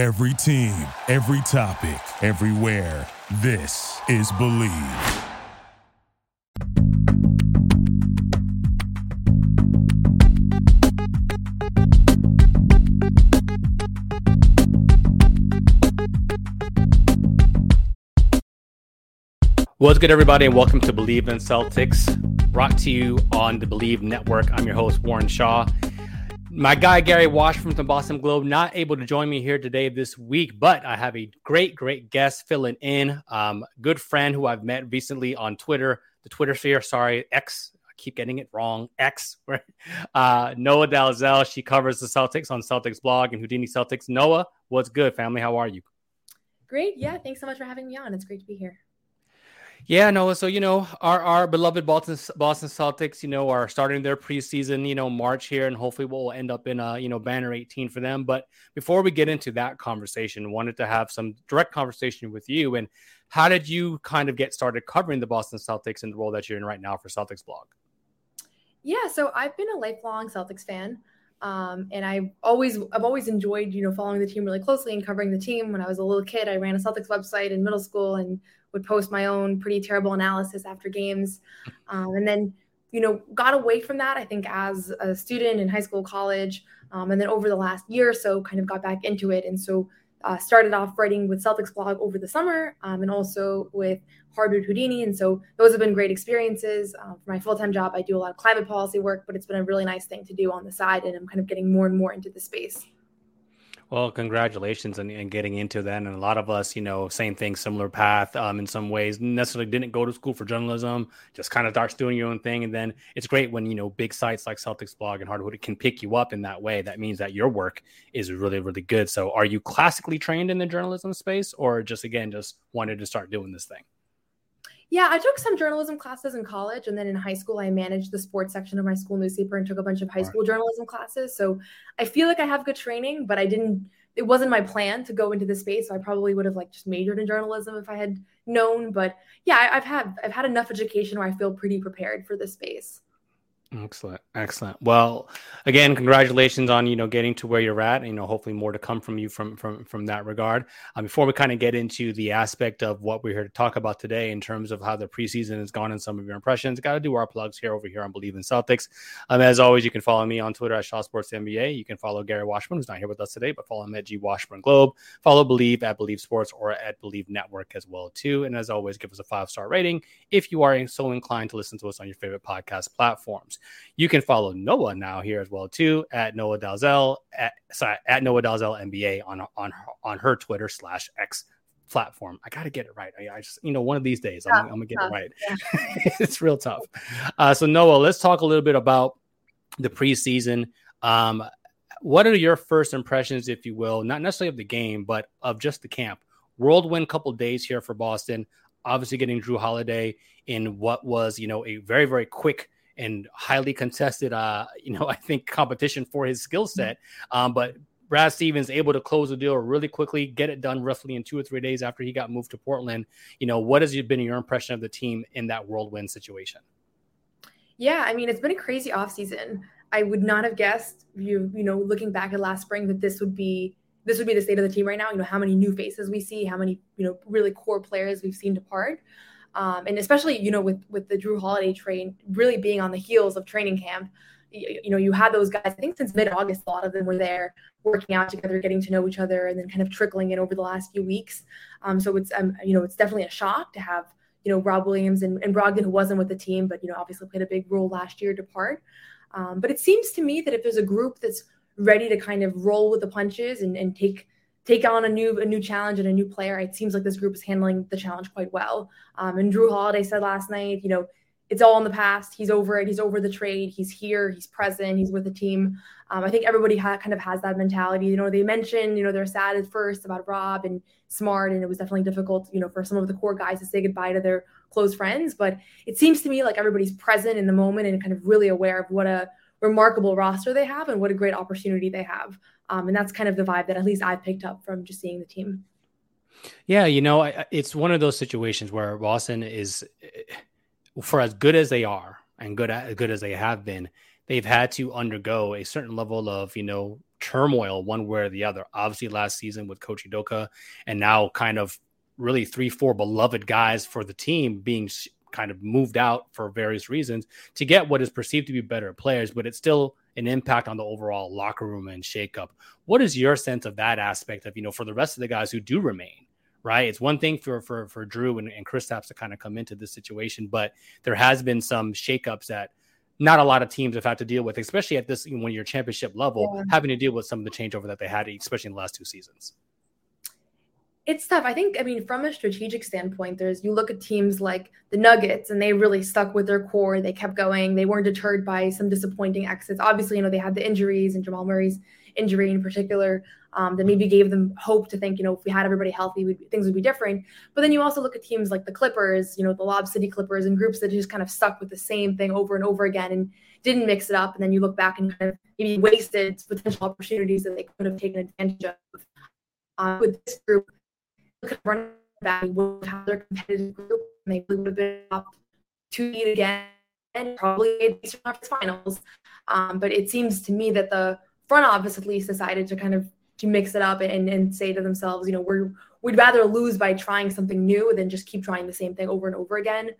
Every team, every topic, everywhere. This is Bleav. What's good, everybody, and welcome to Bleav in Celtics, brought to you on the Bleav Network. I'm your host, Warren Shaw. My guy, Gary Wash from the Boston Globe, not able to join me here today this week, but I have a great, great guest filling in. Um, good friend who I've met recently on Twitter, the Twitter sphere, sorry, X. I keep getting it wrong. X, uh, Noa Dalzell. She covers the Celtics on Celtics blog and Houdini Celtics. Noa, what's good, family? How are you? Great. Yeah. Thanks so much for having me on. It's great to be here. Yeah, no. So you know, our our beloved Boston Boston Celtics, you know, are starting their preseason, you know, March here, and hopefully we'll end up in a you know banner 18 for them. But before we get into that conversation, wanted to have some direct conversation with you. And how did you kind of get started covering the Boston Celtics in the role that you're in right now for Celtics blog? Yeah, so I've been a lifelong Celtics fan. Um, and I always, I've always enjoyed, you know, following the team really closely and covering the team. When I was a little kid, I ran a Celtics website in middle school and would post my own pretty terrible analysis after games. Um, and then, you know, got away from that, I think, as a student in high school, college. Um, and then over the last year or so, kind of got back into it. And so uh, started off writing with Celtics blog over the summer um, and also with Hardwood Houdini. And so those have been great experiences. Uh, for my full time job, I do a lot of climate policy work, but it's been a really nice thing to do on the side. And I'm kind of getting more and more into the space. Well, congratulations and, getting into that. And a lot of us, you know, same thing, similar path um, in some ways, necessarily didn't go to school for journalism, just kind of starts doing your own thing. And then it's great when, you know, big sites like Celtics blog and Hardwood can pick you up in that way. That means that your work is really, really good. So are you classically trained in the journalism space or just, again, just wanted to start doing this thing? Yeah, I took some journalism classes in college, and then in high school, I managed the sports section of my school newspaper and took a bunch of high school journalism classes. So I feel like I have good training, but I didn't. It wasn't my plan to go into the space. So I probably would have like just majored in journalism if I had known. But yeah, I, I've had I've had enough education where I feel pretty prepared for this space. Excellent, excellent. Well, again, congratulations on you know getting to where you're at. You know, hopefully more to come from you from from from that regard. Um, before we kind of get into the aspect of what we're here to talk about today in terms of how the preseason has gone and some of your impressions, got to do our plugs here over here on Bleav in Celtics. Um, as always, you can follow me on Twitter at Shaw Sports NBA. You can follow Gary Washburn, who's not here with us today, but follow him at G Washburn Globe. Follow Bleav at Bleav Sports or at Bleav Network as well too. And as always, give us a five star rating if you are so inclined to listen to us on your favorite podcast platforms. You can follow Noa now here as well too at Noa Dalzell at sorry, at Noa Dalzell NBA on on on her Twitter slash X platform. I got to get it right. I, I, just, you know, one of these days I'm, I'm gonna get it right. It's real tough. Uh, so Noa, let's talk a little bit about the preseason. Um, what are your first impressions, if you will, not necessarily of the game, but of just the camp? Whirlwind couple days here for Boston. Obviously, getting Jrue Holiday in what was, you know, a very very quick and highly contested, uh, you know, I think competition for his skill mm-hmm. set. Um, but Brad Stevens able to close the deal really quickly, get it done roughly in two or three days after he got moved to Portland. You know, what has been your impression of the team in that whirlwind situation? Yeah, I mean, it's been a crazy offseason. I would not have guessed you, you know, looking back at last spring that this would be this would be the state of the team right now. You know, how many new faces we see, how many, you know, really core players we've seen depart. Um, and especially, you know, with with the Jrue Holiday train really being on the heels of training camp, you, you know, you had those guys. I think since mid August, a lot of them were there working out together, getting to know each other, and then kind of trickling in over the last few weeks. Um, so it's um, you know, it's definitely a shock to have you know Rob Williams and, and Brogdon, who wasn't with the team, but you know, obviously played a big role last year, depart. Um, but it seems to me that if there's a group that's ready to kind of roll with the punches and, and take take on a new a new challenge and a new player. It seems like this group is handling the challenge quite well. Um, and Jrue Holiday said last night, you know, it's all in the past. He's over it. He's over the trade. He's here. He's present. He's with the team. Um, I think everybody ha- kind of has that mentality. You know, they mentioned, you know, they're sad at first about Rob and Smart, and it was definitely difficult, you know, for some of the core guys to say goodbye to their close friends. But it seems to me like everybody's present in the moment and kind of really aware of what a remarkable roster they have and what a great opportunity they have. Um, and that's kind of the vibe that at least I've picked up from just seeing the team. Yeah, you know, it's one of those situations where Boston is, for as good as they are and good as good as they have been, they've had to undergo a certain level of you know turmoil one way or the other. Obviously, last season with Coach Udoka, and now kind of really three, four beloved guys for the team being kind of moved out for various reasons to get what is perceived to be better players, but it's still an impact on the overall locker room and shakeup. What is your sense of that aspect of, you know, for the rest of the guys who do remain? Right. It's one thing for for for Jrue and, and Kristaps to kind of come into this situation, but there has been some shakeups that not a lot of teams have had to deal with, especially at this when you're championship level, yeah. having to deal with some of the changeover that they had, especially in the last two seasons it's tough. I think, I mean, from a strategic standpoint, there's you look at teams like the Nuggets and they really stuck with their core. They kept going. They weren't deterred by some disappointing exits. Obviously, you know, they had the injuries and Jamal Murray's injury in particular um, that maybe gave them hope to think, you know, if we had everybody healthy, we'd, things would be different. But then you also look at teams like the Clippers, you know, the Lob City Clippers and groups that just kind of stuck with the same thing over and over again and didn't mix it up. And then you look back and kind of maybe wasted potential opportunities that they could have taken advantage of. Uh, with this group, running back would have their competitive group maybe would have been up to eat again and probably made the conference finals. Um, but it seems to me that the front office at least decided to kind of to mix it up and, and say to themselves, you know, we're we'd rather lose by trying something new than just keep trying the same thing over and over again.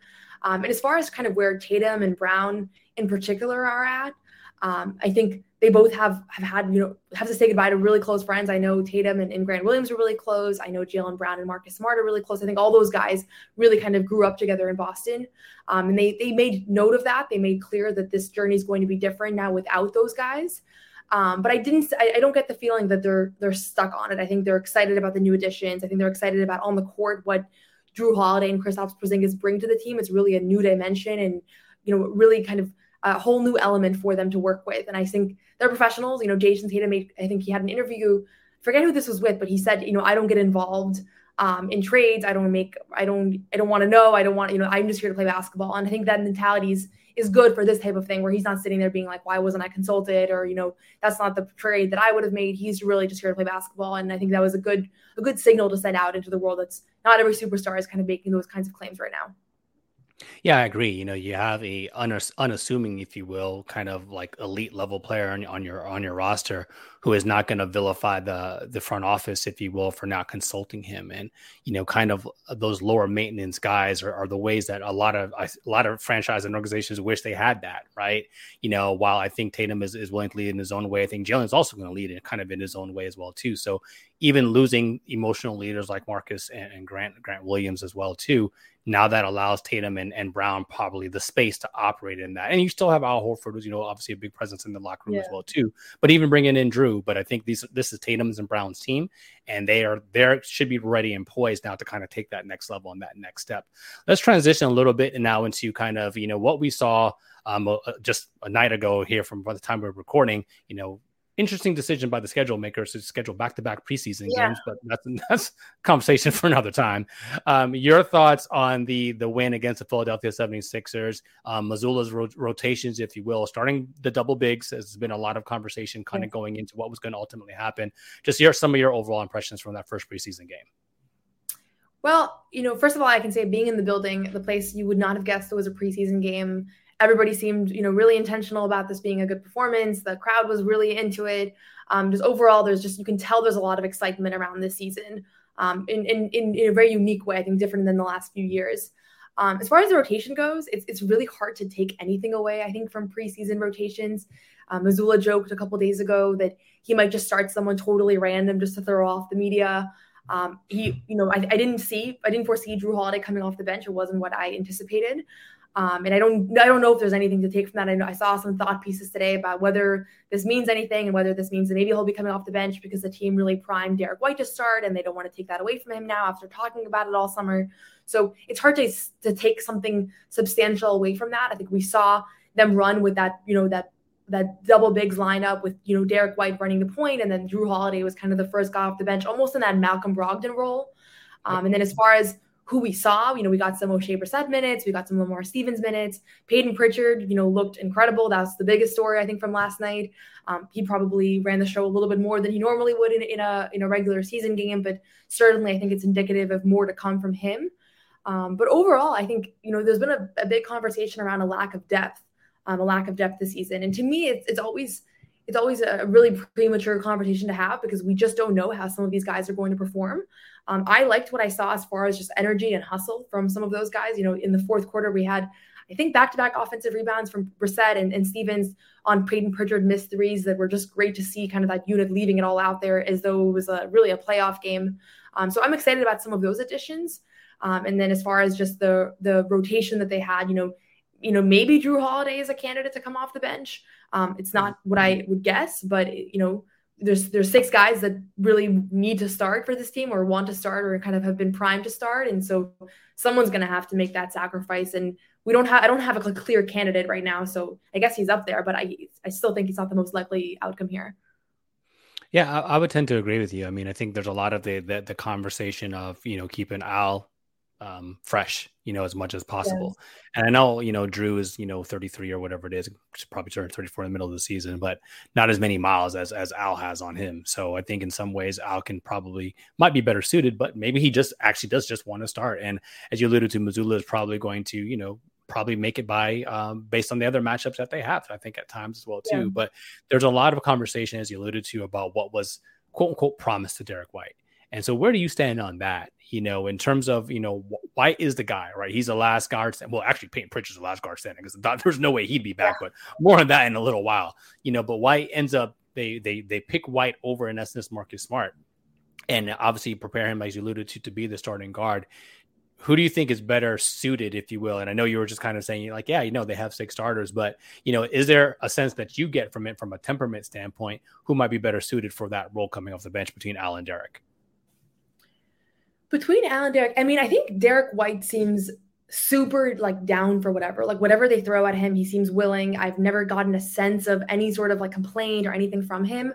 Um, and as far as kind of where Tatum and Brown in particular are at, um, I think they both have have had you know have to say goodbye to really close friends. I know Tatum and, and Grant Williams are really close. I know Jaylen Brown and Marcus Smart are really close. I think all those guys really kind of grew up together in Boston, um, and they they made note of that. They made clear that this journey is going to be different now without those guys. Um, but I didn't. I, I, don't get the feeling that they're they're stuck on it. I think they're excited about the new additions. I think they're excited about on the court what Jrue Holiday and Kristaps Porzingis bring to the team. It's really a new dimension and you know really kind of a whole new element for them to work with. And I think they're professionals. You know, Jayson Tatum made, I think he had an interview, forget who this was with, but he said, you know, I don't get involved um, in trades. I don't make, I don't, I don't want to know. I don't want, you know, I'm just here to play basketball. And I think that mentality is, is good for this type of thing where he's not sitting there being like, why wasn't I consulted? Or, you know, that's not the trade that I would have made. He's really just here to play basketball. And I think that was a good, a good signal to send out into the world. That's not every superstar is kind of making those kinds of claims right now. Yeah, I agree. You know, you have a unass- unassuming, if you will, kind of like elite level player on, on your on your roster who is not going to vilify the the front office, if you will, for not consulting him. And you know, kind of uh, those lower maintenance guys are, are the ways that a lot of a lot of franchise and organizations wish they had that, right? You know, while I think Tatum is, is willing to lead in his own way, I think Jaylen is also going to lead in kind of in his own way as well too. So even losing emotional leaders like Marcus and, and Grant Grant Williams as well too now that allows Tatum and, and Brown probably the space to operate in that. And you still have Al Horford, who's, you know, obviously a big presence in the locker room yeah. as well, too. But even bringing in Jrue, but I think these this is Tatum's and Brown's team, and they are there should be ready and poised now to kind of take that next level and that next step. Let's transition a little bit now into kind of, you know, what we saw um, uh, just a night ago here from by the time we we're recording, you know, interesting decision by the schedule makers to schedule back to back preseason yeah. games, but that's that's conversation for another time. Um, your thoughts on the the win against the Philadelphia 76ers, um, Mazzulla's ro- rotations, if you will, starting the double bigs. There's been a lot of conversation kind of going into what was going to ultimately happen. Just hear some of your overall impressions from that first preseason game. Well, you know, first of all, I can say being in the building, the place you would not have guessed it was a preseason game everybody seemed you know really intentional about this being a good performance. The crowd was really into it. Um, just overall there's just you can tell there's a lot of excitement around this season um, in, in, in, a very unique way i think different than the last few years. Um, as far as the rotation goes it's, it's really hard to take anything away i think from preseason rotations. Um, Mazzulla joked a couple days ago that he might just start someone totally random just to throw off the media. Um, he, you know, I, I, didn't see, I didn't foresee Jrue Holiday coming off the bench. It wasn't what I anticipated. Um, and I don't I don't know if there's anything to take from that. I know I saw some thought pieces today about whether this means anything and whether this means that maybe he'll be coming off the bench because the team really primed Derrick White to start and they don't want to take that away from him now after talking about it all summer. So it's hard to, to take something substantial away from that. I think we saw them run with that, you know, that that double bigs lineup with you know Derrick White running the point, and then Jrue Holiday was kind of the first guy off the bench, almost in that Malcolm Brogdon role. Um, and then as far as who we saw. You know, we got some Oshae Brissett minutes, we got some Lamar Stevens minutes. Payton Pritchard, you know, looked incredible. That's the biggest story I think from last night. Um, he probably ran the show a little bit more than he normally would in, in a in a regular season game, but certainly I think it's indicative of more to come from him. Um, but overall, I think you know there's been a, a big conversation around a lack of depth, um, a lack of depth this season, and to me, it's it's always it's always a really premature conversation to have because we just don't know how some of these guys are going to perform. Um, I liked what I saw as far as just energy and hustle from some of those guys. You know, in the fourth quarter, we had, I think, back to back offensive rebounds from Brissett and, and Stevens on Payton Pritchard missed threes that were just great to see kind of that unit leaving it all out there as though it was a, really a playoff game. Um, so I'm excited about some of those additions. Um, and then as far as just the the rotation that they had, you know, you know, maybe Jrue Holiday is a candidate to come off the bench. Um, it's not what I would guess, but you know, there's there's six guys that really need to start for this team or want to start or kind of have been primed to start, and so someone's going to have to make that sacrifice. And we don't have I don't have a clear candidate right now, so I guess he's up there, but I I still think he's not the most likely outcome here. Yeah, I, I would tend to agree with you. I mean, I think there's a lot of the the, the conversation of you know keeping Al um, fresh, you know, as much as possible. Yes. And I know, you know, Jrue is, you know, 33 or whatever it is, probably turned 34 in the middle of the season, but not as many miles as as Al has on him. So I think in some ways Al can probably might be better suited, but maybe he just actually does just want to start. And as you alluded to, Mazzulla is probably going to, you know, probably make it by um, based on the other matchups that they have. I think at times as well too. Yeah. But there's a lot of conversation, as you alluded to, about what was quote unquote promised to Derrick White. And so, where do you stand on that? You know, in terms of you know, White is the guy, right? He's the last guard. Well, actually, Payton Pritchard's the last guard standing because there's no way he'd be back. But more on that in a little while. You know, but White ends up they they they pick White over in essence Marcus Smart, and obviously prepare him as you alluded to to be the starting guard. Who do you think is better suited, if you will? And I know you were just kind of saying, like, yeah, you know, they have six starters, but you know, is there a sense that you get from it from a temperament standpoint? Who might be better suited for that role coming off the bench between Al and Derrick? Between Al and Derrick, I mean, I think Derrick White seems super like down for whatever, like whatever they throw at him, he seems willing. I've never gotten a sense of any sort of like complaint or anything from him.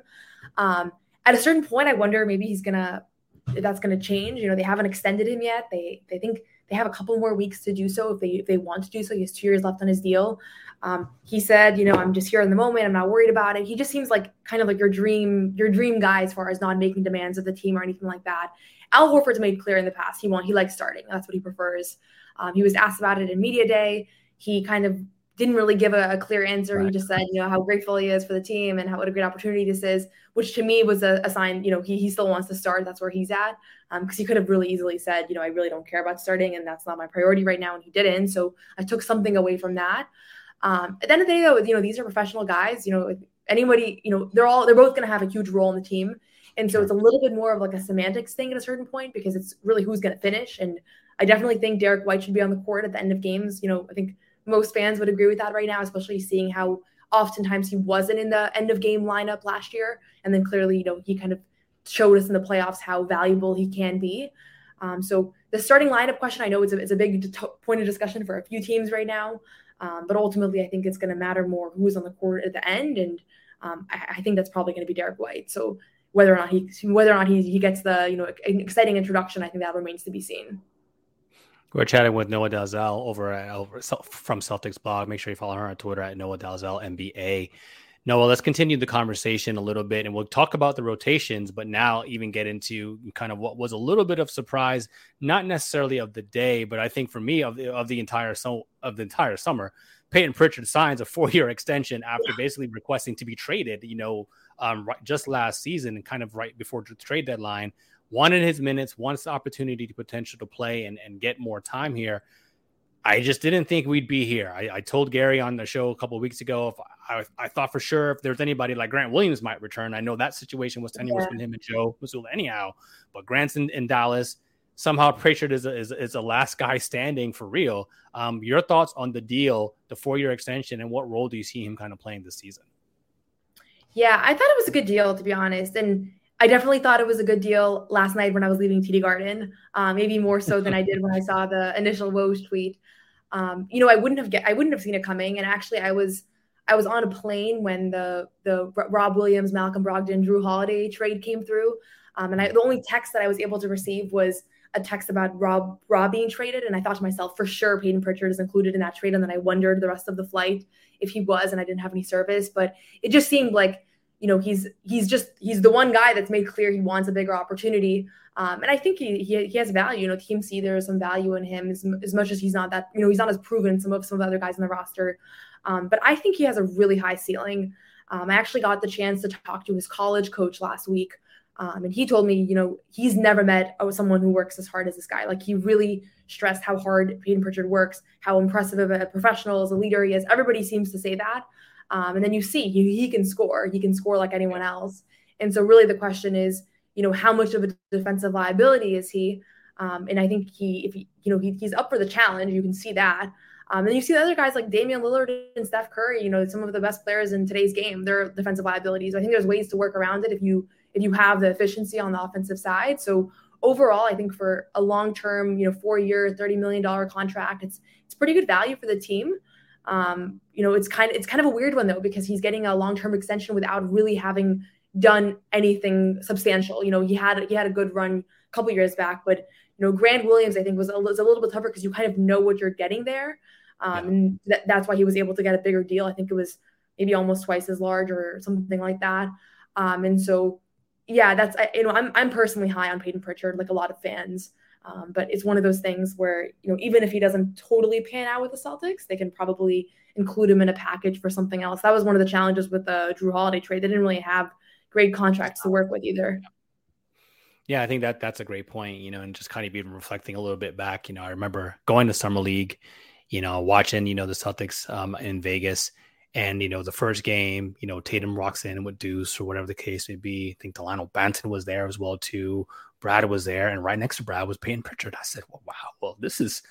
Um, at a certain point, I wonder maybe he's gonna that's gonna change. You know, they haven't extended him yet. They they think they have a couple more weeks to do so if they if they want to do so. He has two years left on his deal. Um, he said, you know, I'm just here in the moment. I'm not worried about it. He just seems like kind of like your dream, your dream guy as far as not making demands of the team or anything like that. Al Horford's made clear in the past he want he likes starting. That's what he prefers. Um, he was asked about it in media day. He kind of didn't really give a, a clear answer. Right. He just said, you know, how grateful he is for the team and how what a great opportunity this is, which to me was a, a sign, you know, he, he still wants to start. That's where he's at. Um, because he could have really easily said, you know, I really don't care about starting and that's not my priority right now. And he didn't. So I took something away from that. Um, at the end of the day, though, you know, these are professional guys. You know, anybody, you know, they're all they're both going to have a huge role in the team, and so it's a little bit more of like a semantics thing at a certain point because it's really who's going to finish. And I definitely think Derrick White should be on the court at the end of games. You know, I think most fans would agree with that right now, especially seeing how oftentimes he wasn't in the end of game lineup last year, and then clearly, you know, he kind of showed us in the playoffs how valuable he can be. Um, so the starting lineup question, I know it's a, it's a big t- point of discussion for a few teams right now. Um, but ultimately, I think it's going to matter more who's on the court at the end, and um, I, I, think that's probably going to be Derrick White. So whether or not he whether or not he, he gets the you know exciting introduction, I think that remains to be seen. We're chatting with Noa Dalzell over at over from Celtics blog. Make sure you follow her on Twitter at Noa Dalzell NBA. Noa, let's continue the conversation a little bit and we'll talk about the rotations, but now even get into kind of what was a little bit of surprise, not necessarily of the day, but I think for me of the, of the entire so of the entire summer. Payton Pritchard signs a four-year extension after basically requesting to be traded, you know, um, right, just last season and kind of right before the trade deadline, wanted his minutes, wants the opportunity to potential to play and, and get more time here. I just didn't think we'd be here. I, I told Gary on the show a couple weeks ago if I, I, thought for sure if there's anybody like Grant Williams might return. I know that situation was tenuous yeah. between him and Joe Mazzulla anyhow, but Grant's in, in Dallas. Somehow Pritchard is is, is a last guy standing for real. Um, your thoughts on the deal, the four year extension, and what role do you see him kind of playing this season? Yeah, I thought it was a good deal to be honest, and I definitely thought it was a good deal last night when I was leaving TD Garden. Uh, maybe more so than I did when I saw the initial Woj tweet um, you know, I wouldn't have get I wouldn't have seen it coming. And actually, I was I was on a plane when the the Rob Williams, Malcolm Brogdon, Jrue Holiday trade came through, um, and I, the only text that I was able to receive was a text about Rob Rob being traded, and I thought to myself, for sure, Payton Pritchard is included in that trade. And then I wondered the rest of the flight if he was, and I didn't have any service, but it just seemed like you know he's he's just he's the one guy that's made clear he wants a bigger opportunity um, and I think he, he, he has value. You know, teams see there's some value in him as, as much as he's not that. You know, he's not as proven some of some of the other guys in the roster. Um, but I think he has a really high ceiling. Um, I actually got the chance to talk to his college coach last week, um, and he told me, you know, he's never met oh, someone who works as hard as this guy. Like he really stressed how hard Payton Pritchard works, how impressive of a professional as a leader he is. Everybody seems to say that. Um, and then you see he, he can score. He can score like anyone else. And so really the question is, you know, how much of a defensive liability is he? Um, and I think he, if he, you know, he, he's up for the challenge. You can see that. Um, and you see the other guys like Damian Lillard and Steph Curry. You know, some of the best players in today's game. They're defensive liabilities. I think there's ways to work around it if you if you have the efficiency on the offensive side. So overall, I think for a long term, you know, four year, $30 million contract, it's, it's pretty good value for the team. Um, you know, it's kind of, it's kind of a weird one though, because he's getting a long-term extension without really having done anything substantial. You know, he had, he had a good run a couple years back, but you know, Grant Williams, I think was a, was a little bit tougher because you kind of know what you're getting there. Um, and th- that's why he was able to get a bigger deal. I think it was maybe almost twice as large or something like that. Um, and so yeah, that's you know I'm I'm personally high on Payton Pritchard, like a lot of fans. Um, but it's one of those things where you know even if he doesn't totally pan out with the Celtics, they can probably include him in a package for something else. That was one of the challenges with the Jrue Holiday trade. They didn't really have great contracts to work with either. Yeah, I think that that's a great point. You know, and just kind of even reflecting a little bit back. You know, I remember going to summer league. You know, watching you know the Celtics um, in Vegas and you know, the first game, you know, Tatum rocks in with Deuce or whatever the case may be. I think Dalano Banton was there as well too. Brad was there, and right next to Brad was Payton Pritchard. I said, "Well, wow, well, this is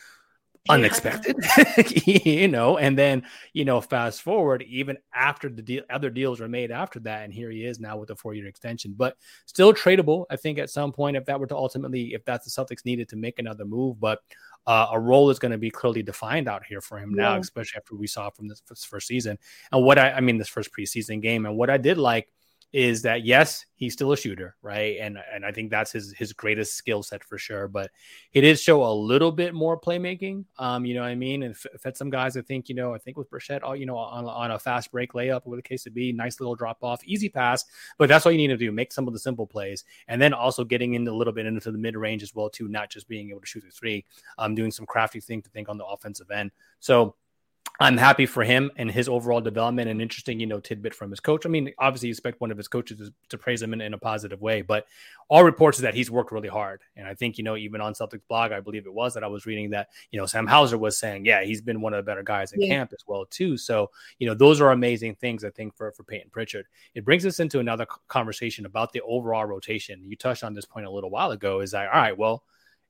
unexpected," you know. And then, you know, fast forward, even after the deal, other deals were made after that, and here he is now with a four-year extension, but still tradable. I think at some point, if that were to ultimately, if that's the Celtics needed to make another move, but uh, a role is going to be clearly defined out here for him yeah. now, especially after we saw from this, first season. And what I, I mean, this first preseason game, and what I did like is that yes, he's still a shooter, right? And and I think that's his his greatest skill set for sure. But he did show a little bit more playmaking. Um, you know what I mean? And fed some guys, I think, you know, I think with Brissett, uh, you know, on, on a fast break layup, with the case to be, nice little drop off, easy pass. But that's all you need to do, make some of the simple plays, and then also getting in a little bit into the mid range as well too, not just being able to shoot the three. Um, doing some crafty thing to think on the offensive end. So I'm happy for him and his overall development and interesting, you know, tidbit from his coach. I mean, obviously, you expect one of his coaches to, to praise him in, in, a positive way, but all reports is that he's worked really hard. And I think, you know, even on Celtics blog, I believe it was that I was reading that, you know, Sam Hauser was saying, yeah, he's been one of the better guys in yeah. camp as well, too. So, you know, those are amazing things, I think, for, for Payton Pritchard. It brings us into another conversation about the overall rotation. You touched on this point a little while ago is that, all right, well,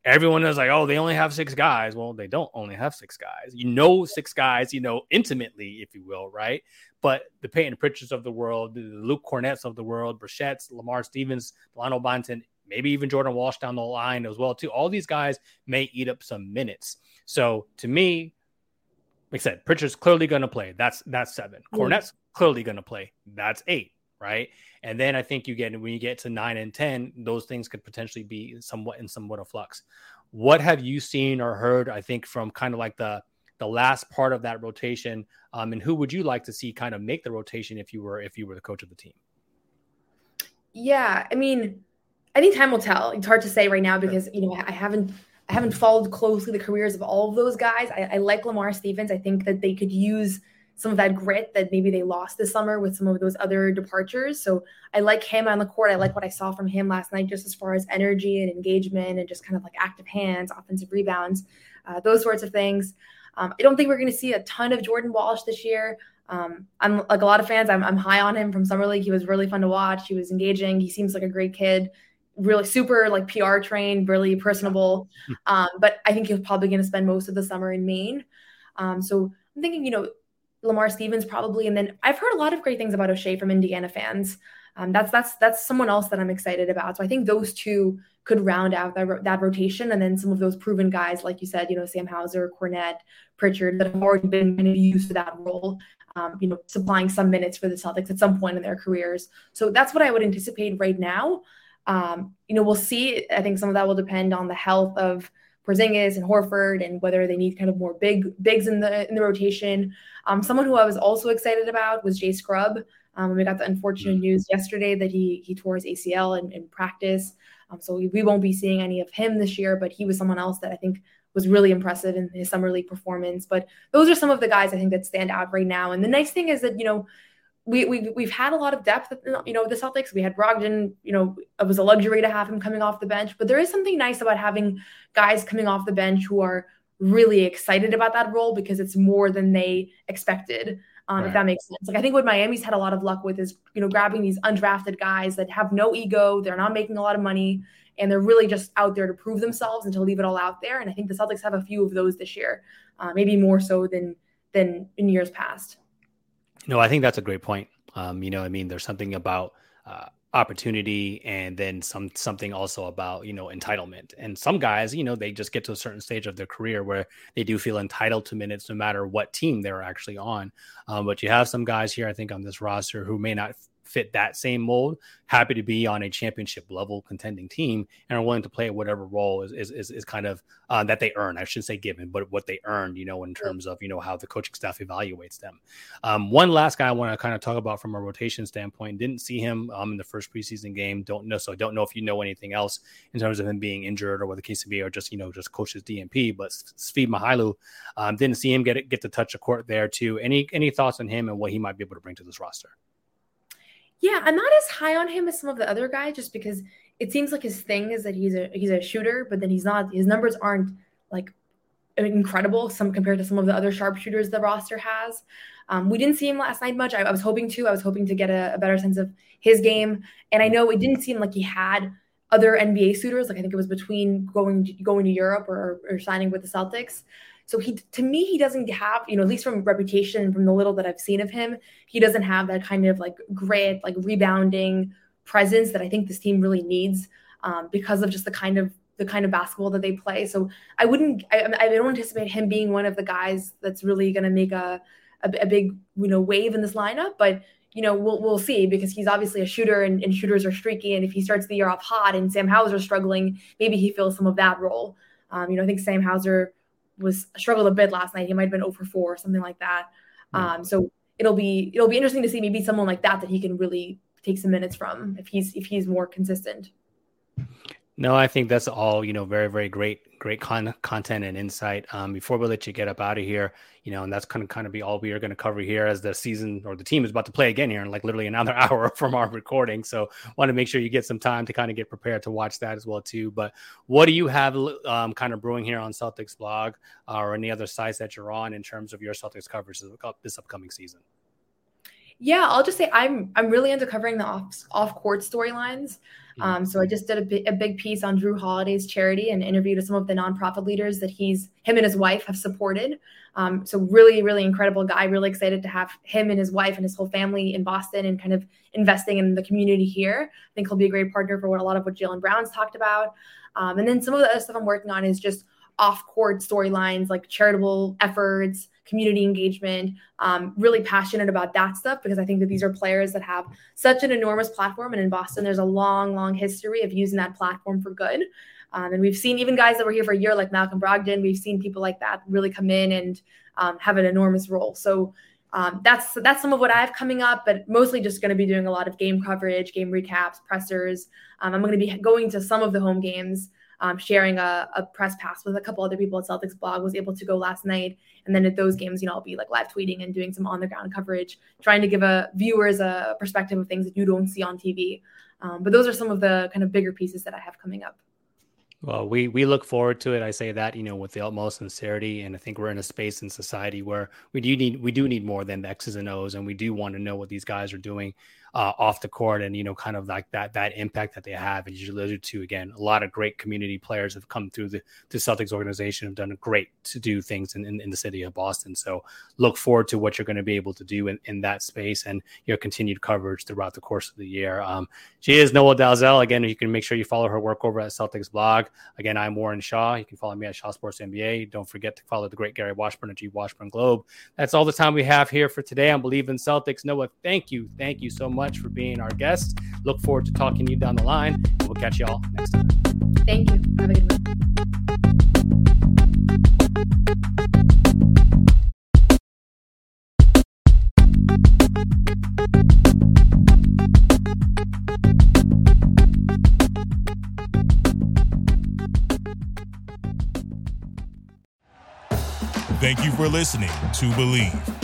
everyone is like, oh, they only have six guys. Well, they don't only have six guys. You know, six guys, you know, intimately, if you will, right? But the Payton Pritchards of the world, the Luke Kornets of the world, Brissett's, Lamar Stevens, Lionel Banton, maybe even Jordan Walsh down the line as well, too. All these guys may eat up some minutes. So to me, like I said, Pritchard's clearly going to play. That's that's seven. Mm. Kornet's clearly going to play. That's eight right? And then I think you get when you get to nine and ten, those things could potentially be somewhat in somewhat of flux. What have you seen or heard? I think from kind of like the the last part of that rotation, um, and who would you like to see kind of make the rotation if you were if you were the coach of the team? Yeah, I mean, I think time will tell. It's hard to say right now because you know I haven't I haven't followed closely the careers of all of those guys. I, I like Lamar Stevens. I think that they could use some of that grit that maybe they lost this summer with some of those other departures. So I like him on the court. I like what I saw from him last night, just as far as energy and engagement and just kind of like active hands, offensive rebounds, uh, those sorts of things. Um, I don't think we're going to see a ton of Jordan Walsh this year. Um, I'm like a lot of fans. I'm, I'm high on him from summer league. He was really fun to watch. He was engaging. He seems like a great kid really super like PR trained, really personable. Um, but I think he's probably going to spend most of the summer in Maine. Um, so I'm thinking, you know, Lamar Stevens probably, and then I've heard a lot of great things about Oshae from Indiana fans. Um, that's that's that's someone else that I'm excited about. So I think those two could round out that, that rotation, and then some of those proven guys, like you said, you know, Sam Hauser, Kornet, Pritchard, that have already been kind of used for that role. Um, you know, supplying some minutes for the Celtics at some point in their careers. So that's what I would anticipate right now. Um, you know, we'll see. I think some of that will depend on the health of Porzingis and Horford and whether they need kind of more big bigs in the in the rotation. Um, someone who I was also excited about was Jay Scrubb. Um, we got the unfortunate mm-hmm. news yesterday that he he tore his ACL in, in practice. Um, so we, we won't be seeing any of him this year, but he was someone else that I think was really impressive in his summer league performance. But those are some of the guys I think that stand out right now. And the nice thing is that, you know, we, we we've had a lot of depth, you know, the Celtics. We had Brogdon, you know, it was a luxury to have him coming off the bench. But there is something nice about having guys coming off the bench who are really excited about that role because it's more than they expected. Um, right. If that makes sense. Like I think what Miami's had a lot of luck with is you know grabbing these undrafted guys that have no ego, they're not making a lot of money, and they're really just out there to prove themselves and to leave it all out there. And I think the Celtics have a few of those this year, uh, maybe more so than than in years past. No, I think that's a great point. Um, you know, I mean, there's something about uh, opportunity and then some something also about you know entitlement. And some guys you know they just get to a certain stage of their career where they do feel entitled to minutes no matter what team they're actually on. Um, but you have some guys here i think on this roster who may not fit that same mold, happy to be on a championship level contending team and are willing to play whatever role is is, is, is kind of uh, that they earn. I shouldn't say given, but what they earned, you know, in terms of you know how the coaching staff evaluates them. Um, one last guy I want to kind of talk about from a rotation standpoint. Didn't see him um, in the first preseason game. Don't know, so I don't know if you know anything else in terms of him being injured or what the case may be, or just you know just coaches DNP. But Svi Mykhailiuk um, didn't see him get get to touch the court there too. Any any thoughts on him and what he might be able to bring to this roster? Yeah, I'm not as high on him as some of the other guys just because it seems like his thing is that he's a he's a shooter, but then he's not his numbers aren't like incredible some compared to some of the other sharpshooters the roster has. Um, we didn't see him last night much. I, I, was hoping to. I was hoping to get a, a, better sense of his game, and I know it didn't seem like he had other NBA suitors. Like I think it was between going going to Europe or, or signing with the Celtics. So he, to me, he doesn't have, you know, at least from reputation, from the little that I've seen of him, he doesn't have that kind of like grit, like rebounding presence that I think this team really needs um, because of just the kind of the kind of basketball that they play. So I wouldn't, I, I don't anticipate him being one of the guys that's really going to make a, a, a big, you know, wave in this lineup. But you know, we'll we'll see because he's obviously a shooter and, and, shooters are streaky. And if he starts the year off hot and Sam Hauser struggling, maybe he fills some of that role. Um, you know, I think Sam Hauser was struggled a bit last night. He might have been over 4 or something like that. Um, so it'll be it'll be interesting to see maybe someone like that that he can really take some minutes from if he's if he's more consistent. No, I think that's all, you know, very, very great, great con- content and insight. Um, before we let you get up out of here, you know, and that's kind of kind of be all we are going to cover here as the season or the team is about to play again here in like literally another hour from our recording. So want to make sure you get some time to kind of get prepared to watch that as well too. But what do you have um, kind of brewing here on Celtics blog uh, or any other sites that you're on in terms of your Celtics coverage this upcoming season? Yeah, I'll just say I'm I'm really into covering the off off court storylines. Um, so I just did a big piece on Jrue Holiday's charity and interviewed some of the nonprofit leaders that he's him and his wife have supported. Um, so really, really incredible guy. Really excited to have him and his wife and his whole family in Boston and kind of investing in the community here. I think he'll be a great partner for what a lot of what Jaylen Brown's talked about. Um, and then some of the other stuff I'm working on is just off court storylines like charitable efforts community engagement, um, really passionate about that stuff because I think that these are players that have such an enormous platform. And in Boston, there's a long, long history of using that platform for good. Um, and we've seen even guys that were here for a year, like Malcolm Brogdon, we've seen people like that really come in and um, have an enormous role. So um, that's that's some of what I have coming up, but mostly just going to be doing a lot of game coverage, game recaps, pressers. Um, I'm going to be going to some of the home games um, sharing a, a, press pass with a couple other people at Celtics blog. Was able to go last night, and then at those games, you know, I'll be like live tweeting and doing some on the ground coverage, trying to give a viewers a perspective of things that you don't see on TV. Um, but those are some of the kind of bigger pieces that I have coming up. Well, we we look forward to it. I say that you know with the utmost sincerity, and I think we're in a space in society where we do need we do need more than the X's and O's, and we do want to know what these guys are doing uh, off the court and you know kind of like that that impact that they have. As you alluded to again a lot of great community players have come through the, the celtics organization have done great to do things in, in, in, the city of boston. So look forward to what you're going to be able to do in, in that space and your continued coverage throughout the course of the year. Um, she is noa dalzell. Again you can make sure you follow her work over at celtics blog. Again i'm warren shaw. You can follow me at shaw sports nba don't forget to follow the great gary washburn at g washburn globe. That's all the time we have here for today. On Bleav in celtics. Noa thank you. Thank you so much much for being our guest. Look forward to talking to you down the line. We'll catch you all next time. Thank you. Have a good one. Thank you for listening to Bleav.